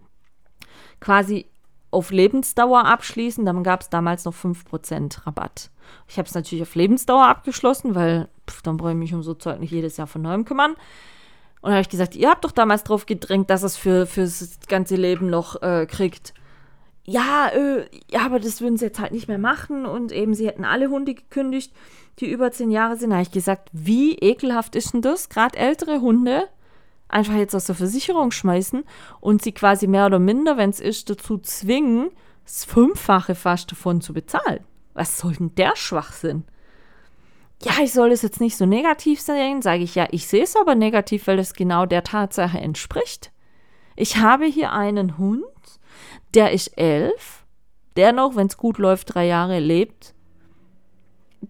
quasi auf Lebensdauer abschließen. Dann gab es damals noch 5% Rabatt. Ich habe es natürlich auf Lebensdauer abgeschlossen, weil pff, dann brauche ich mich um so Zeug nicht jedes Jahr von neuem kümmern. Und dann habe ich gesagt, ihr habt doch damals drauf gedrängt, dass es für fürs ganze Leben noch äh, kriegt. Ja, äh, ja, aber das würden sie jetzt halt nicht mehr machen. Und eben, sie hätten alle Hunde gekündigt, die über zehn Jahre sind. Da habe ich gesagt, wie ekelhaft ist denn das? Gerade ältere Hunde einfach jetzt aus der Versicherung schmeißen und sie quasi mehr oder minder, wenn es ist, dazu zwingen, das Fünffache fast davon zu bezahlen. Was soll denn der Schwachsinn? ja, ich soll es jetzt nicht so negativ sehen, sage ich ja, ich sehe es aber negativ, weil es genau der Tatsache entspricht. Ich habe hier einen Hund, der ist elf, der noch, wenn es gut läuft, drei Jahre lebt,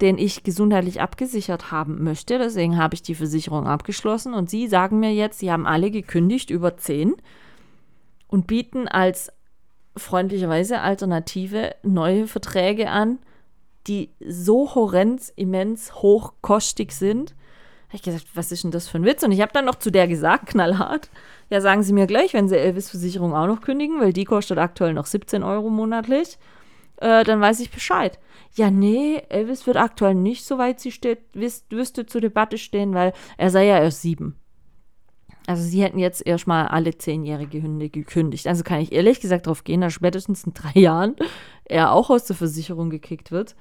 den ich gesundheitlich abgesichert haben möchte. Deswegen habe ich die Versicherung abgeschlossen und Sie sagen mir jetzt, Sie haben alle gekündigt über zehn und bieten als freundlicherweise Alternative neue Verträge an die so horrend, immens hochkostig sind. Habe ich gesagt, was ist denn das für ein Witz? Und ich habe dann noch zu der gesagt, knallhart, ja, sagen Sie mir gleich, wenn Sie Elvis-Versicherung auch noch kündigen, weil die kostet aktuell noch 17 Euro monatlich. Äh, dann weiß ich Bescheid. Ja, nee, Elvis wird aktuell nicht, soweit sie steht, wüs wüsste zur Debatte stehen, weil er sei ja erst sieben. Also sie hätten jetzt erstmal alle zehnjährige Hunde gekündigt. Also kann ich ehrlich gesagt darauf gehen, dass spätestens in drei Jahren er auch aus der Versicherung gekickt wird.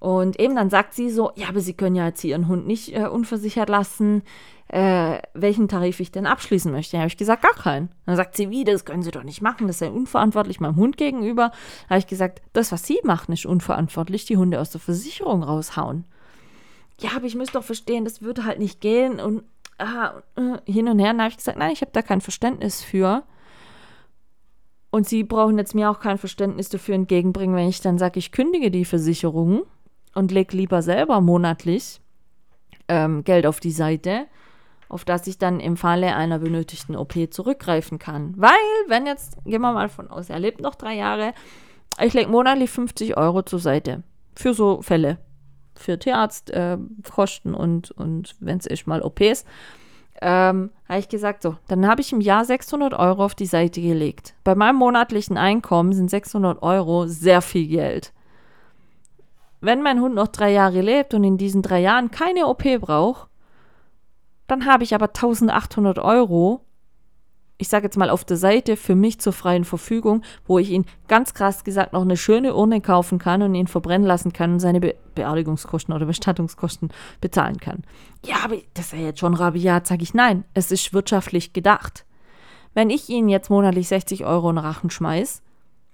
Und eben dann sagt sie so, ja, aber Sie können ja jetzt Ihren Hund nicht äh, unversichert lassen, äh, welchen Tarif ich denn abschließen möchte. Da habe ich gesagt, gar keinen. Dann sagt sie, wie, das können Sie doch nicht machen, das sei unverantwortlich meinem Hund gegenüber. Da habe ich gesagt, das, was Sie machen, ist unverantwortlich, die Hunde aus der Versicherung raushauen. Ja, aber ich müsste doch verstehen, das würde halt nicht gehen und ah, äh, hin und her. Dann habe ich gesagt, nein, ich habe da kein Verständnis für. Und Sie brauchen jetzt mir auch kein Verständnis dafür entgegenbringen, wenn ich dann sage, ich kündige die Versicherung und lege lieber selber monatlich ähm, Geld auf die Seite, auf das ich dann im Falle einer benötigten OP zurückgreifen kann. Weil, wenn jetzt, gehen wir mal von aus, er lebt noch drei Jahre, ich lege monatlich 50 Euro zur Seite für so Fälle für Tierarztkosten äh, und, und wenn es ist mal OPs, ähm, habe ich gesagt, so, dann habe ich im Jahr 600 Euro auf die Seite gelegt. Bei meinem monatlichen Einkommen sind 600 Euro sehr viel Geld. Wenn mein Hund noch drei Jahre lebt und in diesen drei Jahren keine OP braucht, dann habe ich aber 1800 Euro ich sage jetzt mal, auf der Seite für mich zur freien Verfügung, wo ich ihn ganz krass gesagt noch eine schöne Urne kaufen kann und ihn verbrennen lassen kann und seine Be Beerdigungskosten oder Bestattungskosten bezahlen kann. Ja, aber das ja jetzt schon rabiat, sage ich nein. Es ist wirtschaftlich gedacht. Wenn ich ihn jetzt monatlich 60 Euro in Rachen schmeiß,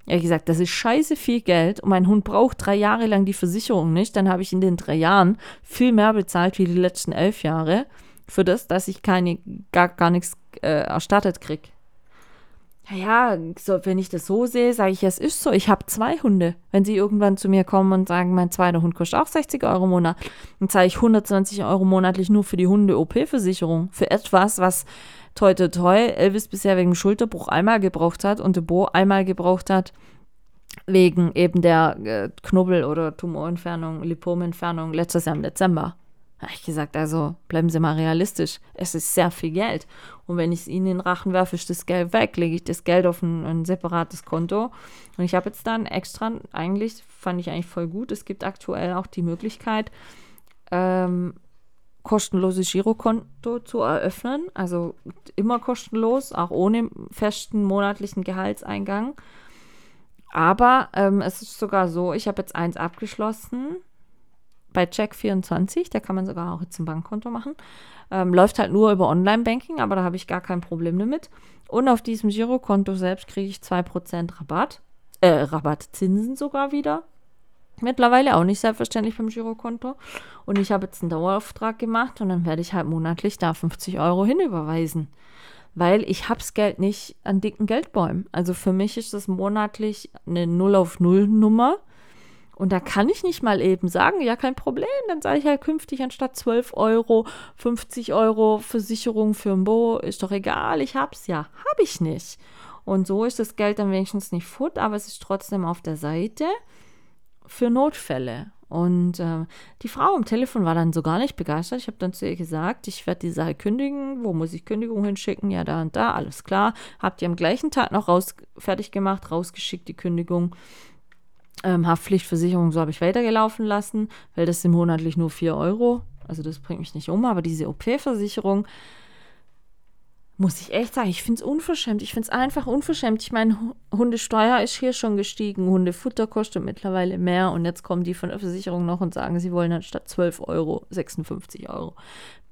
ja gesagt, das ist scheiße viel Geld und mein Hund braucht drei Jahre lang die Versicherung nicht, dann habe ich in den drei Jahren viel mehr bezahlt wie die letzten elf Jahre für das, dass ich keine, gar, gar nichts äh, erstattet kriege. Ja, so, wenn ich das so sehe, sage ich, es ist so. Ich habe zwei Hunde. Wenn sie irgendwann zu mir kommen und sagen, mein zweiter Hund kostet auch 60 Euro im Monat, dann zahle ich 120 Euro monatlich nur für die Hunde-OP-Versicherung. Für etwas, was toi toi toi Elvis bisher wegen Schulterbruch einmal gebraucht hat und Bo einmal gebraucht hat wegen eben der äh, Knubbel- oder Tumorentfernung, Lipomentfernung letztes Jahr im Dezember. Ich gesagt, also bleiben Sie mal realistisch. Es ist sehr viel Geld. Und wenn ich es Ihnen in den Rachen werfe, ist das Geld weg, lege ich das Geld auf ein, ein separates Konto. Und ich habe jetzt dann extra, eigentlich fand ich eigentlich voll gut, es gibt aktuell auch die Möglichkeit, ähm, kostenloses Girokonto zu eröffnen. Also immer kostenlos, auch ohne festen monatlichen Gehaltseingang. Aber ähm, es ist sogar so, ich habe jetzt eins abgeschlossen bei Check24, da kann man sogar auch jetzt ein Bankkonto machen. Ähm, läuft halt nur über Online-Banking, aber da habe ich gar kein Problem damit. Und auf diesem Girokonto selbst kriege ich 2% Rabatt. Äh, Rabattzinsen sogar wieder. Mittlerweile auch nicht selbstverständlich beim Girokonto. Und ich habe jetzt einen Dauerauftrag gemacht und dann werde ich halt monatlich da 50 Euro hinüberweisen. Weil ich das Geld nicht an dicken Geldbäumen. Also für mich ist das monatlich eine 0 auf 0 Nummer. Und da kann ich nicht mal eben sagen, ja, kein Problem, dann sage ich halt künftig anstatt 12 Euro, 50 Euro Versicherung für ein Bo, ist doch egal, ich hab's ja. Hab ich nicht. Und so ist das Geld dann wenigstens nicht fut, aber es ist trotzdem auf der Seite für Notfälle. Und äh, die Frau am Telefon war dann so gar nicht begeistert. Ich habe dann zu ihr gesagt, ich werde die Sache kündigen. Wo muss ich Kündigung hinschicken? Ja, da und da, alles klar. Habt ihr am gleichen Tag noch raus, fertig gemacht, rausgeschickt, die Kündigung. Ähm, Haftpflichtversicherung, so habe ich weitergelaufen lassen, weil das sind monatlich nur 4 Euro. Also das bringt mich nicht um, aber diese OP-Versicherung, muss ich echt sagen, ich finde es unverschämt. Ich finde es einfach unverschämt. Ich meine, Hundesteuer ist hier schon gestiegen, Hundefutter kostet mittlerweile mehr und jetzt kommen die von der Versicherung noch und sagen, sie wollen anstatt 12 Euro 56 Euro.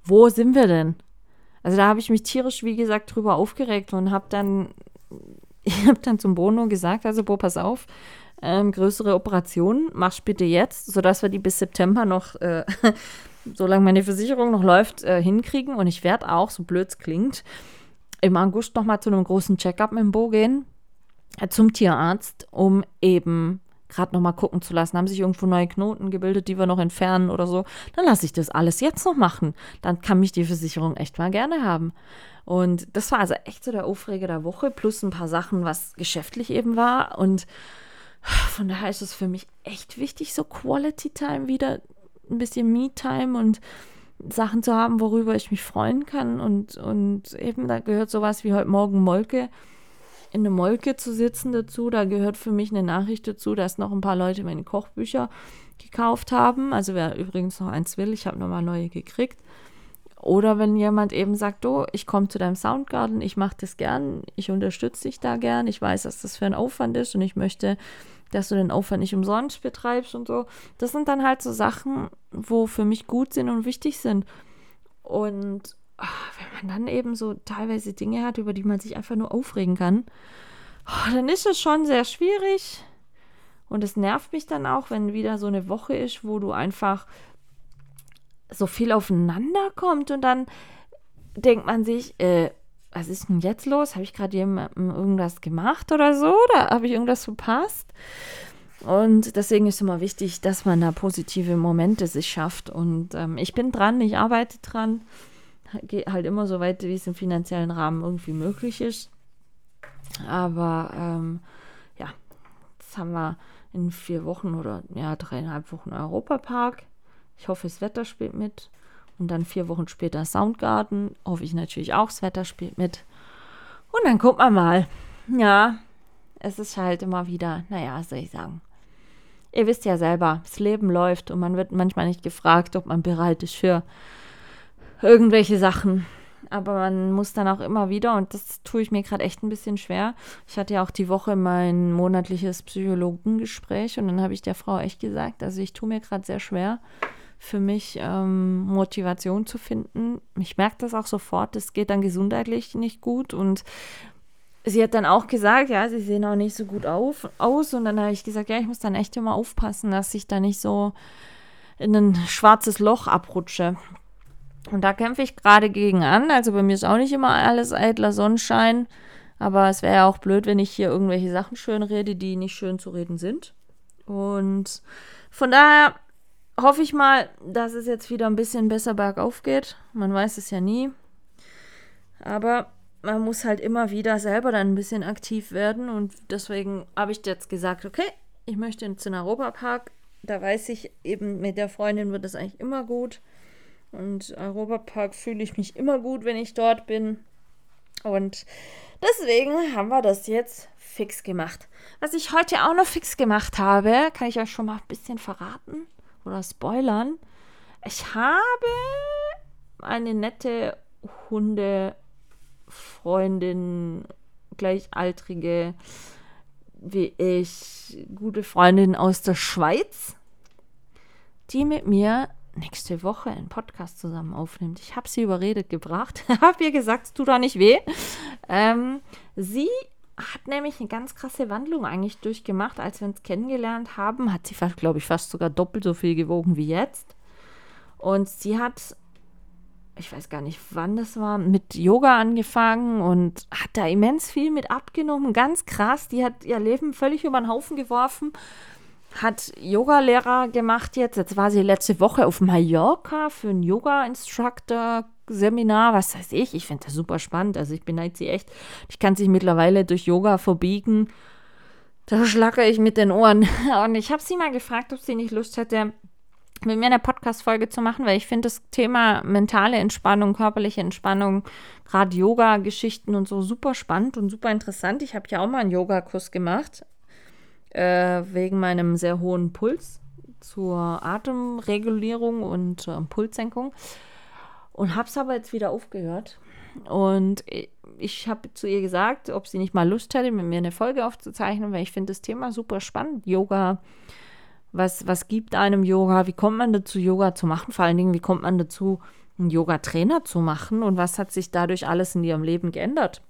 Wo sind wir denn? Also da habe ich mich tierisch, wie gesagt, drüber aufgeregt und habe dann, habe dann zum Bono gesagt, also Bo, pass auf, ähm, größere Operationen, mach bitte jetzt, sodass wir die bis September noch, äh, solange meine Versicherung noch läuft, äh, hinkriegen. Und ich werde auch, so blöd es klingt, im August noch mal zu einem großen Checkup mit dem Bo gehen, äh, zum Tierarzt, um eben gerade noch mal gucken zu lassen, haben sich irgendwo neue Knoten gebildet, die wir noch entfernen oder so, dann lasse ich das alles jetzt noch machen. Dann kann mich die Versicherung echt mal gerne haben. Und das war also echt so der Aufreger der Woche, plus ein paar Sachen, was geschäftlich eben war. Und von daher ist es für mich echt wichtig, so Quality Time wieder, ein bisschen Me-Time und Sachen zu haben, worüber ich mich freuen kann. Und, und eben da gehört sowas wie heute Morgen Molke in eine Molke zu sitzen dazu. Da gehört für mich eine Nachricht dazu, dass noch ein paar Leute meine Kochbücher gekauft haben. Also wer übrigens noch eins will, ich habe nochmal neue gekriegt. Oder wenn jemand eben sagt, oh, ich komme zu deinem Soundgarden, ich mache das gern, ich unterstütze dich da gern, ich weiß, dass das für ein Aufwand ist und ich möchte, dass du den Aufwand nicht umsonst betreibst und so. Das sind dann halt so Sachen, wo für mich gut sind und wichtig sind. Und ach, wenn man dann eben so teilweise Dinge hat, über die man sich einfach nur aufregen kann, oh, dann ist es schon sehr schwierig. Und es nervt mich dann auch, wenn wieder so eine Woche ist, wo du einfach so viel aufeinander kommt und dann denkt man sich, äh, was ist denn jetzt los? Habe ich gerade jemandem irgendwas gemacht oder so? Oder habe ich irgendwas verpasst? Und deswegen ist es immer wichtig, dass man da positive Momente sich schafft. Und ähm, ich bin dran, ich arbeite dran. Gehe halt immer so weit, wie es im finanziellen Rahmen irgendwie möglich ist. Aber ähm, ja, jetzt haben wir in vier Wochen oder ja, dreieinhalb Wochen Europapark. Ich hoffe, das Wetter spielt mit. Und dann vier Wochen später Soundgarden. Hoffe ich natürlich auch, das Wetter spielt mit. Und dann gucken wir mal. Ja, es ist halt immer wieder, naja, was soll ich sagen. Ihr wisst ja selber, das Leben läuft und man wird manchmal nicht gefragt, ob man bereit ist für irgendwelche Sachen. Aber man muss dann auch immer wieder, und das tue ich mir gerade echt ein bisschen schwer. Ich hatte ja auch die Woche mein monatliches Psychologengespräch und dann habe ich der Frau echt gesagt, also ich tue mir gerade sehr schwer, für mich ähm, Motivation zu finden. Ich merke das auch sofort, es geht dann gesundheitlich nicht gut und sie hat dann auch gesagt, ja, sie sehen auch nicht so gut auf, aus und dann habe ich gesagt, ja, ich muss dann echt immer aufpassen, dass ich da nicht so in ein schwarzes Loch abrutsche. Und da kämpfe ich gerade gegen an. Also bei mir ist auch nicht immer alles eitler Sonnenschein. Aber es wäre ja auch blöd, wenn ich hier irgendwelche Sachen schön rede, die nicht schön zu reden sind. Und von daher hoffe ich mal, dass es jetzt wieder ein bisschen besser bergauf geht. Man weiß es ja nie. Aber man muss halt immer wieder selber dann ein bisschen aktiv werden. Und deswegen habe ich jetzt gesagt, okay, ich möchte in den Europapark. Da weiß ich eben, mit der Freundin wird das eigentlich immer gut. Und Europapark fühle ich mich immer gut, wenn ich dort bin. Und deswegen haben wir das jetzt fix gemacht. Was ich heute auch noch fix gemacht habe, kann ich euch schon mal ein bisschen verraten oder spoilern. Ich habe eine nette Hundefreundin, gleichaltrige wie ich, gute Freundin aus der Schweiz, die mit mir nächste Woche einen Podcast zusammen aufnimmt. Ich habe sie überredet gebracht, habe ihr gesagt, es tut doch nicht weh. Ähm, sie hat nämlich eine ganz krasse Wandlung eigentlich durchgemacht. Als wir uns kennengelernt haben, hat sie, glaube ich, fast sogar doppelt so viel gewogen wie jetzt. Und sie hat, ich weiß gar nicht, wann das war, mit Yoga angefangen und hat da immens viel mit abgenommen. Ganz krass. Die hat ihr Leben völlig über den Haufen geworfen. Hat Yoga-Lehrer gemacht jetzt. Jetzt war sie letzte Woche auf Mallorca für einen Yoga-Instructor Seminar, was weiß ich. Ich finde das super spannend. Also ich beneide sie echt. Ich kann sich mittlerweile durch Yoga verbiegen. Da schlacke ich mit den Ohren. Und ich habe sie mal gefragt, ob sie nicht Lust hätte, mit mir eine Podcast-Folge zu machen, weil ich finde das Thema mentale Entspannung, körperliche Entspannung, gerade Yoga-Geschichten und so super spannend und super interessant. Ich habe ja auch mal einen Yogakurs gemacht, äh, wegen meinem sehr hohen Puls zur Atemregulierung und äh, Pulssenkung. Und habe es aber jetzt wieder aufgehört. Und ich habe zu ihr gesagt, ob sie nicht mal Lust hätte, mit mir eine Folge aufzuzeichnen, weil ich finde das Thema super spannend. Yoga, was, was gibt einem Yoga? Wie kommt man dazu, Yoga zu machen? Vor allen Dingen, wie kommt man dazu, einen Yoga-Trainer zu machen? Und was hat sich dadurch alles in ihrem Leben geändert?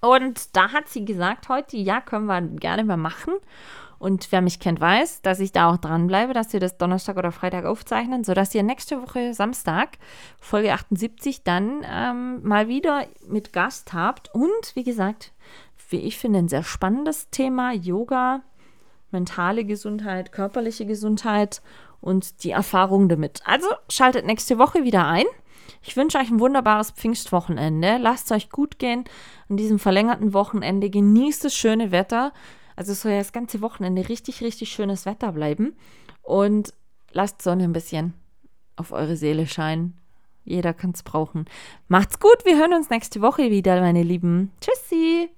Und da hat sie gesagt heute, ja, können wir gerne mal machen. Und wer mich kennt, weiß, dass ich da auch dranbleibe, dass wir das Donnerstag oder Freitag aufzeichnen, sodass ihr nächste Woche Samstag, Folge 78, dann ähm, mal wieder mit Gast habt. Und wie gesagt, wie ich finde, ein sehr spannendes Thema: Yoga, mentale Gesundheit, körperliche Gesundheit und die Erfahrung damit. Also schaltet nächste Woche wieder ein. Ich wünsche euch ein wunderbares Pfingstwochenende. Lasst es euch gut gehen an diesem verlängerten Wochenende. Genießt das schöne Wetter. Also es soll ja das ganze Wochenende richtig, richtig schönes Wetter bleiben. Und lasst Sonne ein bisschen auf eure Seele scheinen. Jeder kann es brauchen. Macht's gut, wir hören uns nächste Woche wieder, meine Lieben. Tschüss.